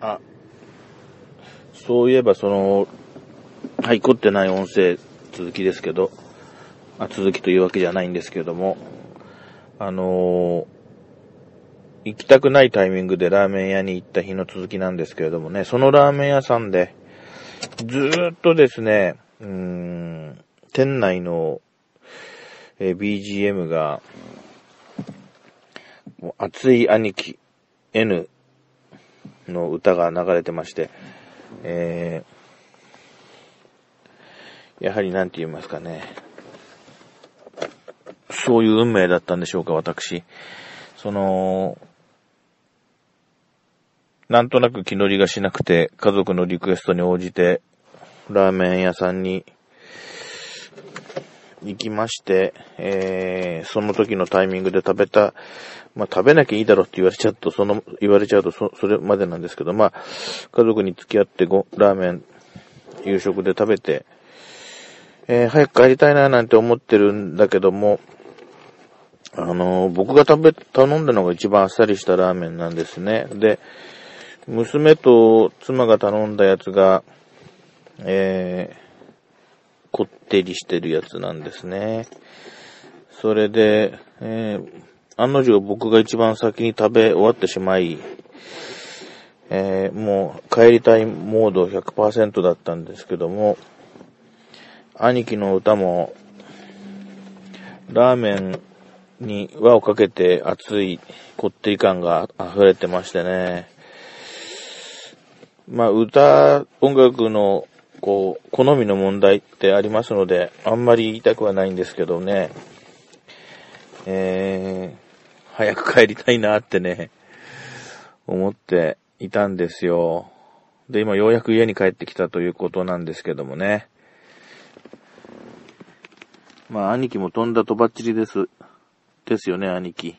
あ、そういえばその、はい、凝ってない音声続きですけど、あ続きというわけじゃないんですけども、あのー行きたくないタイミングでラーメン屋に行った日の続きなんですけれどもね、そのラーメン屋さんで、ずーっとですね、うーん、店内の、え BGM が、もう熱い兄貴 N の歌が流れてまして、えー、やはりなんて言いますかね、そういう運命だったんでしょうか、私。その、なんとなく気乗りがしなくて、家族のリクエストに応じて、ラーメン屋さんに行きまして、えー、その時のタイミングで食べた、まあ、食べなきゃいいだろって言われちゃうと、その、言われちゃうとそ、それまでなんですけど、まあ、家族に付き合ってご、ラーメン、夕食で食べて、えー、早く帰りたいななんて思ってるんだけども、あのー僕が食べ、頼んだのが一番あっさりしたラーメンなんですね。で、娘と妻が頼んだやつが、えー、こってりしてるやつなんですね。それで、えー、案の定僕が一番先に食べ終わってしまい、えー、もう帰りたいモード100%だったんですけども、兄貴の歌も、ラーメンに輪をかけて熱いこってり感が溢れてましてね。まあ、歌、音楽の、こう、好みの問題ってありますので、あんまり言いたくはないんですけどね。えー、早く帰りたいなってね、思っていたんですよ。で、今ようやく家に帰ってきたということなんですけどもね。まあ、兄貴も飛んだとばっちりです。ですよね、兄貴。